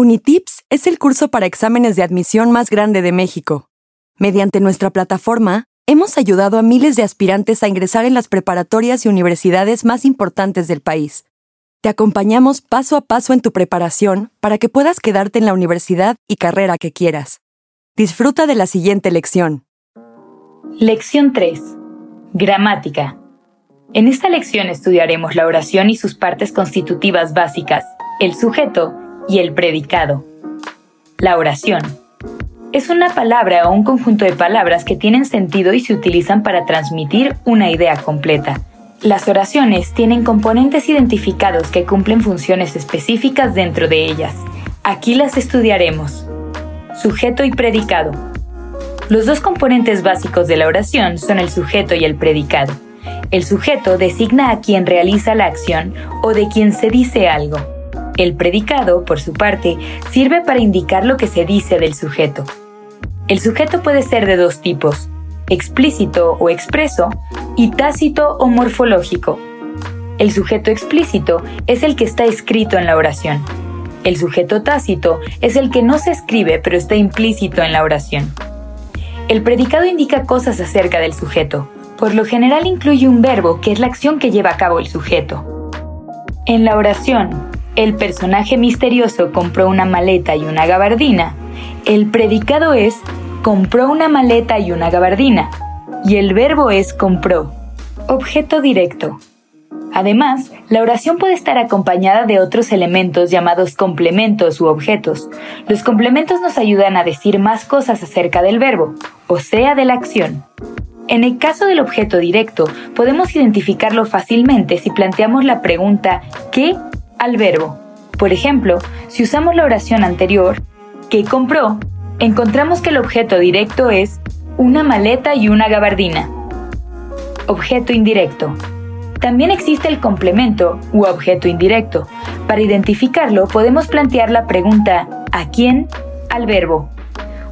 Unitips es el curso para exámenes de admisión más grande de México. Mediante nuestra plataforma, hemos ayudado a miles de aspirantes a ingresar en las preparatorias y universidades más importantes del país. Te acompañamos paso a paso en tu preparación para que puedas quedarte en la universidad y carrera que quieras. Disfruta de la siguiente lección. Lección 3. Gramática. En esta lección estudiaremos la oración y sus partes constitutivas básicas, el sujeto y el predicado. La oración. Es una palabra o un conjunto de palabras que tienen sentido y se utilizan para transmitir una idea completa. Las oraciones tienen componentes identificados que cumplen funciones específicas dentro de ellas. Aquí las estudiaremos. Sujeto y predicado. Los dos componentes básicos de la oración son el sujeto y el predicado. El sujeto designa a quien realiza la acción o de quien se dice algo. El predicado, por su parte, sirve para indicar lo que se dice del sujeto. El sujeto puede ser de dos tipos, explícito o expreso y tácito o morfológico. El sujeto explícito es el que está escrito en la oración. El sujeto tácito es el que no se escribe pero está implícito en la oración. El predicado indica cosas acerca del sujeto. Por lo general incluye un verbo que es la acción que lleva a cabo el sujeto. En la oración, el personaje misterioso compró una maleta y una gabardina, el predicado es compró una maleta y una gabardina, y el verbo es compró. Objeto directo. Además, la oración puede estar acompañada de otros elementos llamados complementos u objetos. Los complementos nos ayudan a decir más cosas acerca del verbo, o sea, de la acción. En el caso del objeto directo, podemos identificarlo fácilmente si planteamos la pregunta ¿qué? Al verbo. Por ejemplo, si usamos la oración anterior, ¿qué compró? Encontramos que el objeto directo es una maleta y una gabardina. Objeto indirecto. También existe el complemento u objeto indirecto. Para identificarlo podemos plantear la pregunta ¿a quién? al verbo.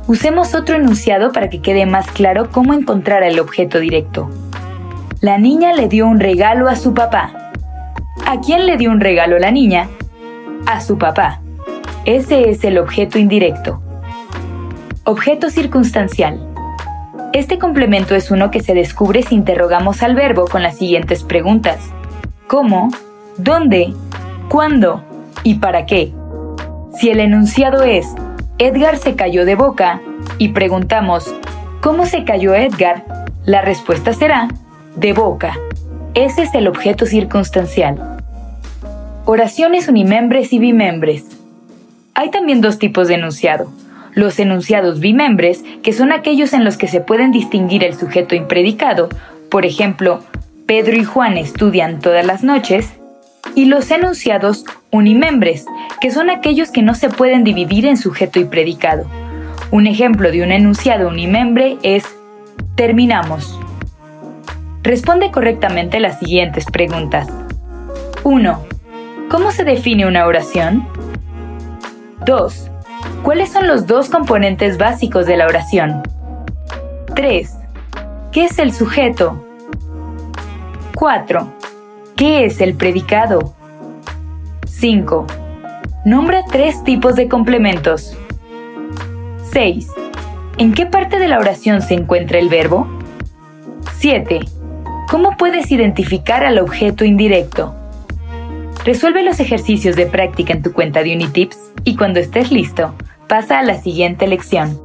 Usemos otro enunciado para que quede más claro cómo encontrar el objeto directo. La niña le dio un regalo a su papá. ¿A quién le dio un regalo la niña? A su papá. Ese es el objeto indirecto. Objeto circunstancial. Este complemento es uno que se descubre si interrogamos al verbo con las siguientes preguntas. ¿Cómo? ¿Dónde? ¿Cuándo? ¿Y para qué? Si el enunciado es Edgar se cayó de boca y preguntamos ¿Cómo se cayó Edgar? La respuesta será de boca. Ese es el objeto circunstancial. Oraciones unimembres y bimembres. Hay también dos tipos de enunciado. Los enunciados bimembres, que son aquellos en los que se pueden distinguir el sujeto impredicado, por ejemplo, Pedro y Juan estudian todas las noches, y los enunciados unimembres, que son aquellos que no se pueden dividir en sujeto y predicado. Un ejemplo de un enunciado unimembre es terminamos. Responde correctamente las siguientes preguntas. 1. ¿Cómo se define una oración? 2. ¿Cuáles son los dos componentes básicos de la oración? 3. ¿Qué es el sujeto? 4. ¿Qué es el predicado? 5. Nombra tres tipos de complementos. 6. ¿En qué parte de la oración se encuentra el verbo? 7. ¿Cómo puedes identificar al objeto indirecto? Resuelve los ejercicios de práctica en tu cuenta de Unitips y cuando estés listo, pasa a la siguiente lección.